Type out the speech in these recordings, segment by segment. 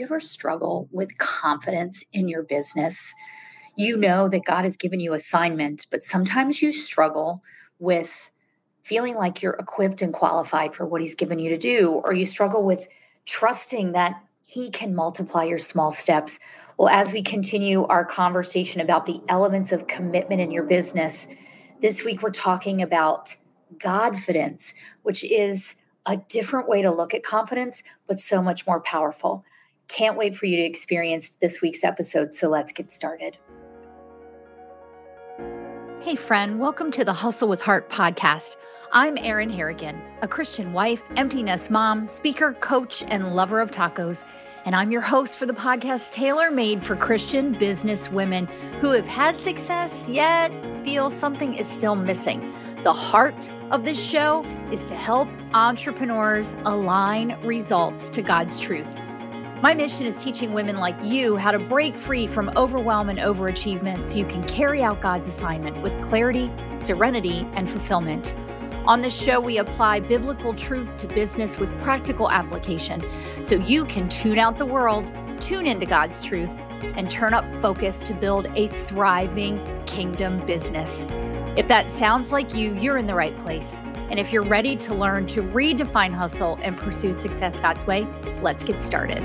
You ever struggle with confidence in your business? You know that God has given you assignment, but sometimes you struggle with feeling like you're equipped and qualified for what He's given you to do, or you struggle with trusting that He can multiply your small steps. Well, as we continue our conversation about the elements of commitment in your business, this week we're talking about Godfidence, which is a different way to look at confidence, but so much more powerful. Can't wait for you to experience this week's episode. So let's get started. Hey, friend, welcome to the Hustle with Heart podcast. I'm Erin Harrigan, a Christian wife, empty nest mom, speaker, coach, and lover of tacos. And I'm your host for the podcast tailor made for Christian business women who have had success yet feel something is still missing. The heart of this show is to help entrepreneurs align results to God's truth. My mission is teaching women like you how to break free from overwhelm and overachievement so you can carry out God's assignment with clarity, serenity, and fulfillment. On this show, we apply biblical truth to business with practical application so you can tune out the world, tune into God's truth, and turn up focus to build a thriving kingdom business. If that sounds like you, you're in the right place. And if you're ready to learn to redefine hustle and pursue success God's way, let's get started.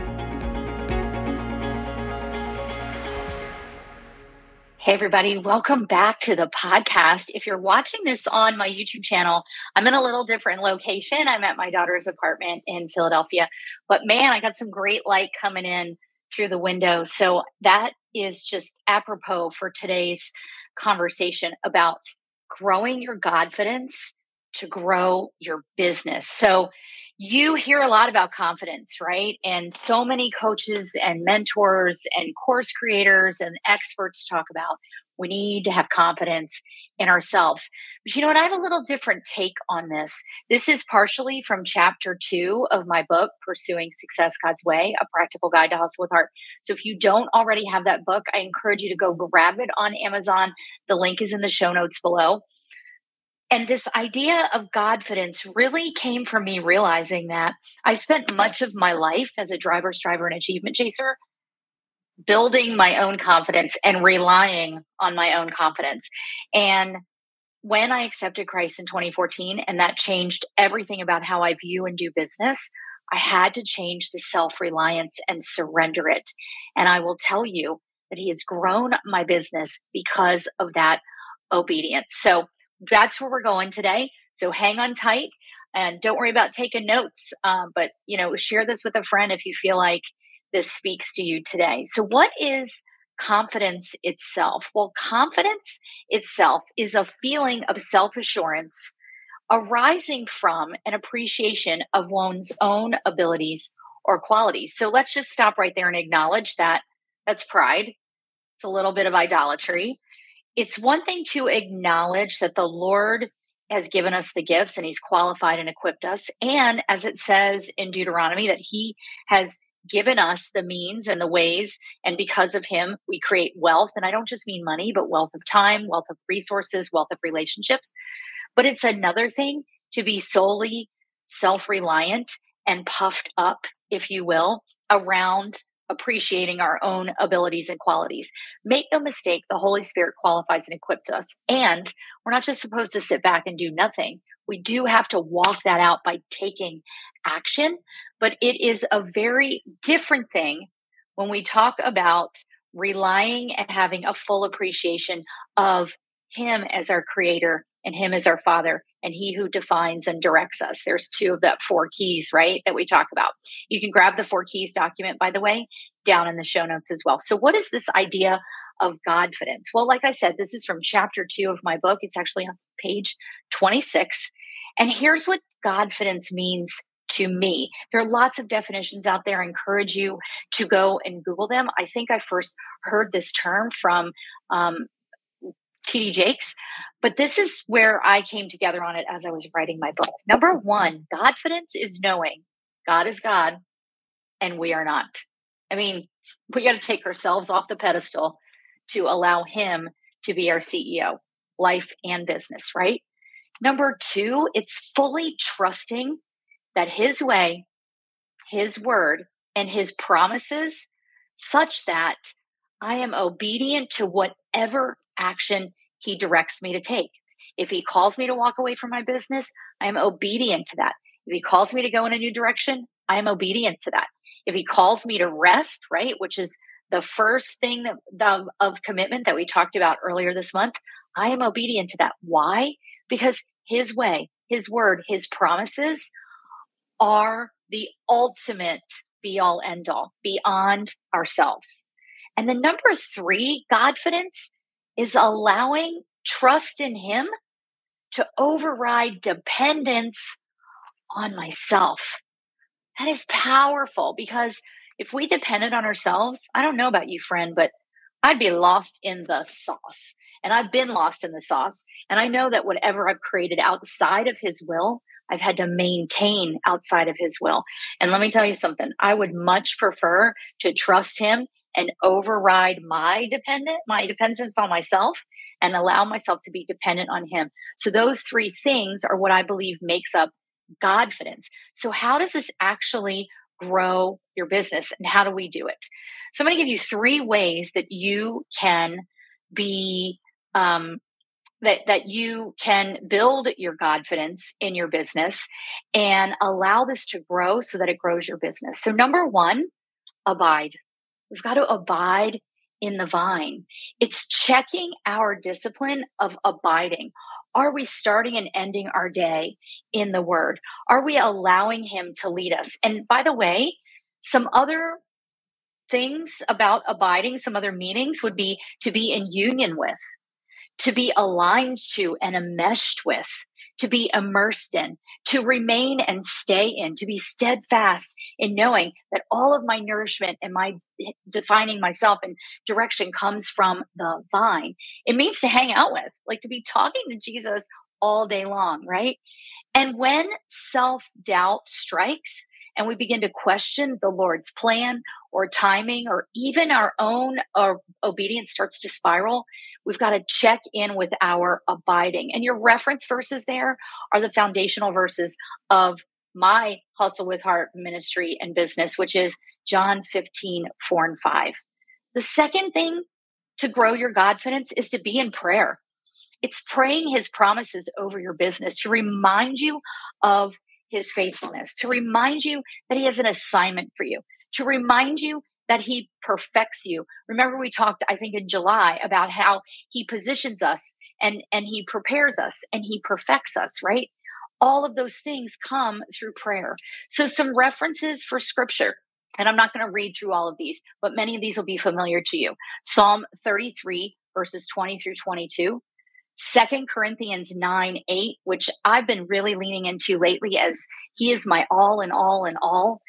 Hey, everybody, welcome back to the podcast. If you're watching this on my YouTube channel, I'm in a little different location. I'm at my daughter's apartment in Philadelphia, but man, I got some great light coming in through the window. So that is just apropos for today's conversation about growing your confidence to grow your business. So you hear a lot about confidence, right? And so many coaches and mentors and course creators and experts talk about we need to have confidence in ourselves. But you know what? I have a little different take on this. This is partially from chapter two of my book, Pursuing Success God's Way A Practical Guide to Hustle with Heart. So if you don't already have that book, I encourage you to go grab it on Amazon. The link is in the show notes below. And this idea of Godfidence really came from me realizing that I spent much of my life as a driver, striver, and achievement chaser building my own confidence and relying on my own confidence. And when I accepted Christ in 2014, and that changed everything about how I view and do business, I had to change the self reliance and surrender it. And I will tell you that He has grown my business because of that obedience. So that's where we're going today. So hang on tight and don't worry about taking notes. Um, but you know, share this with a friend if you feel like this speaks to you today. So, what is confidence itself? Well, confidence itself is a feeling of self assurance arising from an appreciation of one's own abilities or qualities. So, let's just stop right there and acknowledge that that's pride. It's a little bit of idolatry it's one thing to acknowledge that the Lord has given us the gifts and he's qualified and equipped us. And as it says in Deuteronomy, that he has given us the means and the ways. And because of him, we create wealth. And I don't just mean money, but wealth of time, wealth of resources, wealth of relationships. But it's another thing to be solely self reliant and puffed up, if you will, around appreciating our own abilities and qualities. Make no mistake, the Holy Spirit qualifies and equips us. And we're not just supposed to sit back and do nothing. We do have to walk that out by taking action. But it is a very different thing when we talk about relying and having a full appreciation of Him as our creator and Him is our Father and He who defines and directs us. There's two of that four keys, right, that we talk about. You can grab the four keys document, by the way, down in the show notes as well. So, what is this idea of Godfidence? Well, like I said, this is from chapter two of my book. It's actually on page 26. And here's what Godfidence means to me. There are lots of definitions out there. I encourage you to go and Google them. I think I first heard this term from um, TD Jakes, but this is where I came together on it as I was writing my book. Number one, Godfidence is knowing God is God and we are not. I mean, we got to take ourselves off the pedestal to allow Him to be our CEO, life and business, right? Number two, it's fully trusting that His way, His word, and His promises, such that I am obedient to whatever action He directs me to take. If He calls me to walk away from my business, I am obedient to that. If He calls me to go in a new direction, I am obedient to that. If He calls me to rest, right, which is the first thing that, the, of commitment that we talked about earlier this month, I am obedient to that. Why? Because His way, His word, His promises are the ultimate be all end all beyond ourselves. And then number three, Godfidence is allowing trust in Him to override dependence on myself. That is powerful because if we depended on ourselves, I don't know about you, friend, but I'd be lost in the sauce. And I've been lost in the sauce. And I know that whatever I've created outside of His will, I've had to maintain outside of his will. And let me tell you something, I would much prefer to trust him and override my dependent, my dependence on myself and allow myself to be dependent on him. So those three things are what I believe makes up Godfidence. So how does this actually grow your business and how do we do it? So I'm going to give you three ways that you can be um, that that you can build your confidence in your business and allow this to grow so that it grows your business. So number 1, abide. We've got to abide in the vine. It's checking our discipline of abiding. Are we starting and ending our day in the word? Are we allowing him to lead us? And by the way, some other things about abiding, some other meanings would be to be in union with to be aligned to and enmeshed with, to be immersed in, to remain and stay in, to be steadfast in knowing that all of my nourishment and my defining myself and direction comes from the vine. It means to hang out with, like to be talking to Jesus all day long, right? And when self doubt strikes, and we begin to question the Lord's plan or timing or even our own uh, obedience starts to spiral, we've got to check in with our abiding. And your reference verses there are the foundational verses of my Hustle with Heart ministry and business, which is John 15, 4 and 5. The second thing to grow your Godfidence is to be in prayer. It's praying his promises over your business to remind you of his faithfulness, to remind you that he has an assignment for you, to remind you that he perfects you. Remember we talked I think in July about how he positions us and and he prepares us and he perfects us, right? All of those things come through prayer. So some references for scripture and I'm not going to read through all of these, but many of these will be familiar to you. Psalm 33 verses 20 through 22, Second Corinthians 9 8, which I've been really leaning into lately as he is my all in all in all.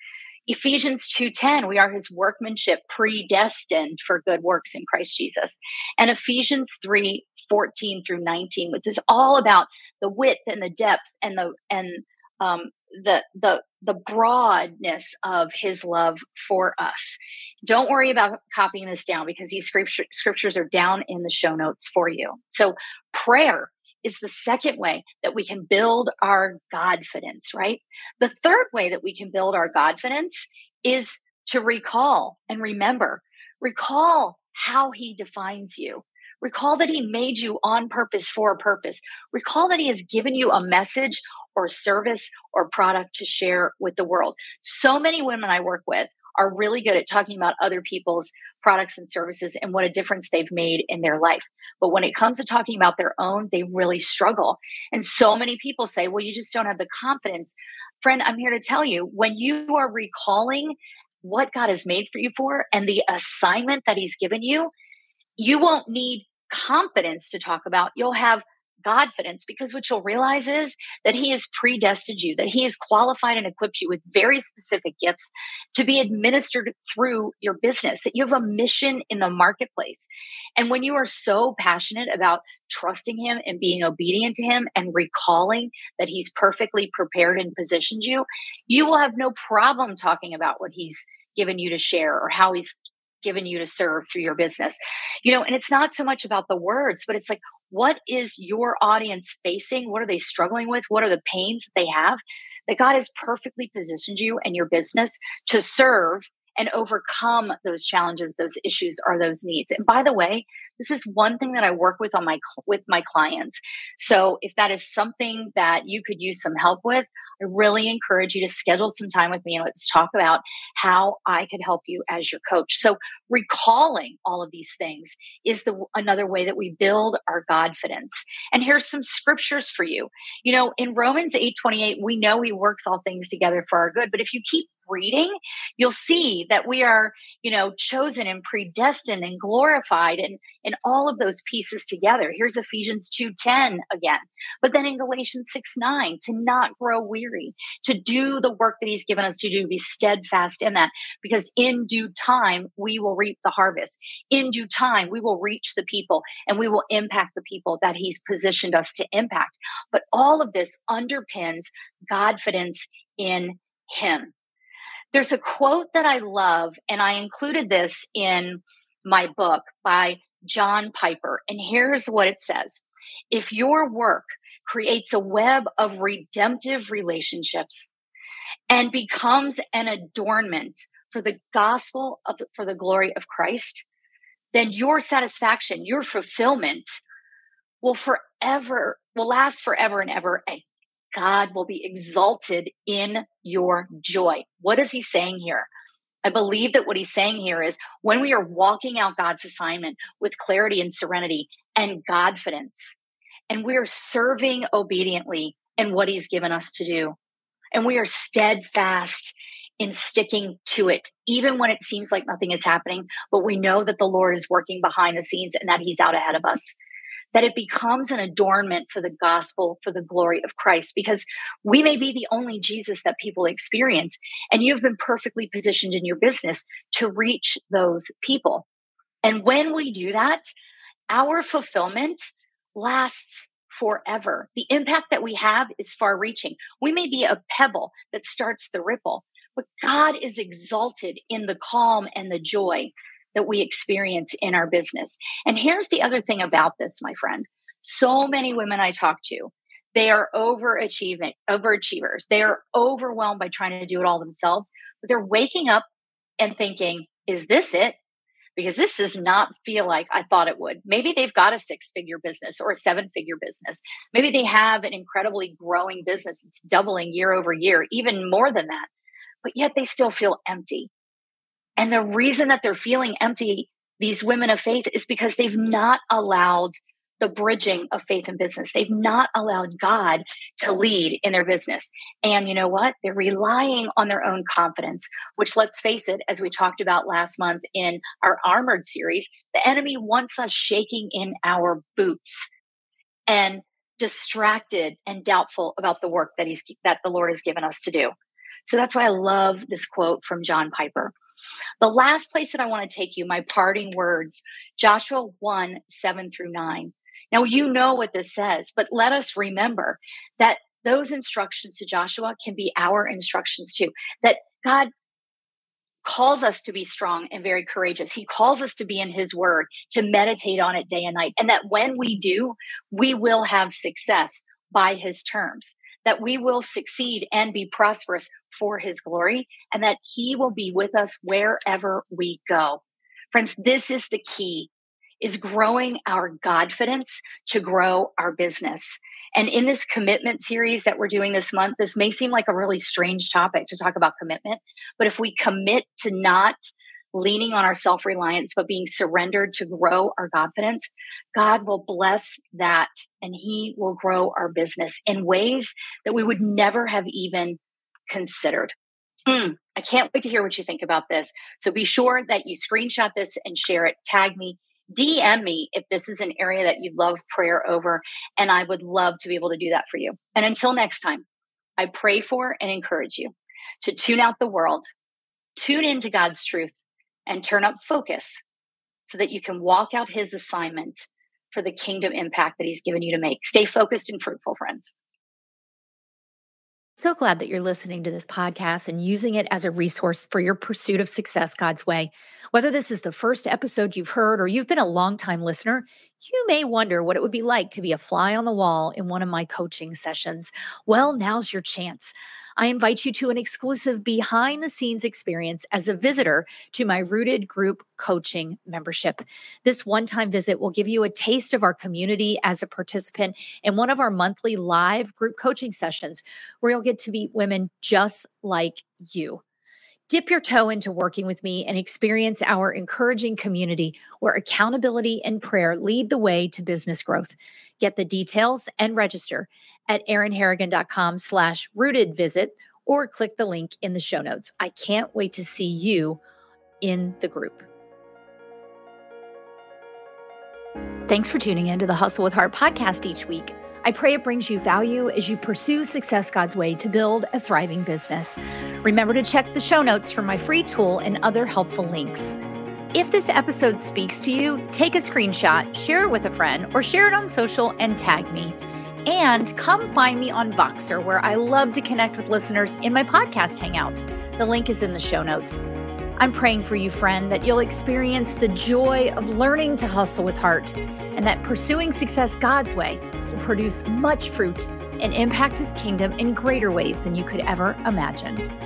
Ephesians 2:10 we are his workmanship predestined for good works in Christ Jesus. And Ephesians 3:14 through 19 which is all about the width and the depth and the and um, the the the broadness of his love for us. Don't worry about copying this down because these scripture, scriptures are down in the show notes for you. So prayer is the second way that we can build our godfidence, right? The third way that we can build our godfidence is to recall and remember. Recall how he defines you. Recall that he made you on purpose for a purpose. Recall that he has given you a message or service or product to share with the world. So many women I work with are really good at talking about other people's products and services and what a difference they've made in their life. But when it comes to talking about their own, they really struggle. And so many people say, well, you just don't have the confidence. Friend, I'm here to tell you when you are recalling what God has made for you for and the assignment that He's given you, you won't need confidence to talk about. You'll have Godfidence because what you'll realize is that He has predestined you, that He has qualified and equipped you with very specific gifts to be administered through your business, that you have a mission in the marketplace. And when you are so passionate about trusting Him and being obedient to Him and recalling that He's perfectly prepared and positioned you, you will have no problem talking about what He's given you to share or how He's given you to serve through your business. You know, and it's not so much about the words, but it's like, what is your audience facing? What are they struggling with? What are the pains that they have? That God has perfectly positioned you and your business to serve and overcome those challenges those issues or those needs and by the way this is one thing that i work with on my with my clients. So if that is something that you could use some help with i really encourage you to schedule some time with me and let's talk about how i could help you as your coach. So recalling all of these things is the another way that we build our godfidence and here's some scriptures for you. You know in romans 8 28 we know he works all things together for our good but if you keep reading you'll see that we are you know chosen and predestined and glorified and and all of those pieces together here's ephesians 2:10 again but then in galatians 6 9 to not grow weary to do the work that he's given us to do be steadfast in that because in due time we will reap the harvest. In due time, we will reach the people and we will impact the people that He's positioned us to impact. But all of this underpins Godfidence in Him. There's a quote that I love, and I included this in my book by John Piper. And here's what it says If your work creates a web of redemptive relationships and becomes an adornment for the gospel of the, for the glory of Christ, then your satisfaction, your fulfillment will forever will last forever and ever and God will be exalted in your joy. What is he saying here? I believe that what he's saying here is when we are walking out God's assignment with clarity and serenity and Godfidence, and we are serving obediently in what he's given us to do, and we are steadfast in sticking to it, even when it seems like nothing is happening. But we know that the Lord is working behind the scenes and that He's out ahead of us. That it becomes an adornment for the gospel, for the glory of Christ, because we may be the only Jesus that people experience. And you've been perfectly positioned in your business to reach those people. And when we do that, our fulfillment lasts forever. The impact that we have is far reaching. We may be a pebble that starts the ripple, but God is exalted in the calm and the joy that we experience in our business. And here's the other thing about this, my friend. So many women I talk to, they are overachieving, overachievers. They are overwhelmed by trying to do it all themselves, but they're waking up and thinking, is this it? Because this does not feel like I thought it would. Maybe they've got a six figure business or a seven figure business. Maybe they have an incredibly growing business. It's doubling year over year, even more than that but yet they still feel empty. And the reason that they're feeling empty, these women of faith, is because they've not allowed the bridging of faith and business. They've not allowed God to lead in their business. And you know what? They're relying on their own confidence, which let's face it, as we talked about last month in our armored series, the enemy wants us shaking in our boots and distracted and doubtful about the work that he's that the Lord has given us to do. So that's why I love this quote from John Piper. The last place that I want to take you, my parting words, Joshua 1 7 through 9. Now, you know what this says, but let us remember that those instructions to Joshua can be our instructions too. That God calls us to be strong and very courageous. He calls us to be in His Word, to meditate on it day and night. And that when we do, we will have success by His terms that we will succeed and be prosperous for his glory and that he will be with us wherever we go. Friends, this is the key is growing our godfidence to grow our business. And in this commitment series that we're doing this month, this may seem like a really strange topic to talk about commitment, but if we commit to not leaning on our self reliance, but being surrendered to grow our confidence, God will bless that and He will grow our business in ways that we would never have even considered. Mm, I can't wait to hear what you think about this. So be sure that you screenshot this and share it. Tag me DM me if this is an area that you'd love prayer over, and I would love to be able to do that for you. And until next time, I pray for and encourage you to tune out the world, tune into God's truth, and turn up focus so that you can walk out His assignment for the kingdom impact that He's given you to make. Stay focused and fruitful, friends. So glad that you're listening to this podcast and using it as a resource for your pursuit of success God's way. Whether this is the first episode you've heard or you've been a longtime listener, you may wonder what it would be like to be a fly on the wall in one of my coaching sessions. Well, now's your chance. I invite you to an exclusive behind the scenes experience as a visitor to my Rooted Group Coaching membership. This one time visit will give you a taste of our community as a participant in one of our monthly live group coaching sessions where you'll get to meet women just like you. Dip your toe into working with me and experience our encouraging community where accountability and prayer lead the way to business growth. Get the details and register at erinharrigan.com slash rooted visit or click the link in the show notes. I can't wait to see you in the group. Thanks for tuning in to the Hustle with Heart podcast each week. I pray it brings you value as you pursue success God's way to build a thriving business. Remember to check the show notes for my free tool and other helpful links. If this episode speaks to you, take a screenshot, share it with a friend, or share it on social and tag me. And come find me on Voxer, where I love to connect with listeners in my podcast hangout. The link is in the show notes. I'm praying for you, friend, that you'll experience the joy of learning to hustle with heart and that pursuing success God's way will produce much fruit and impact his kingdom in greater ways than you could ever imagine.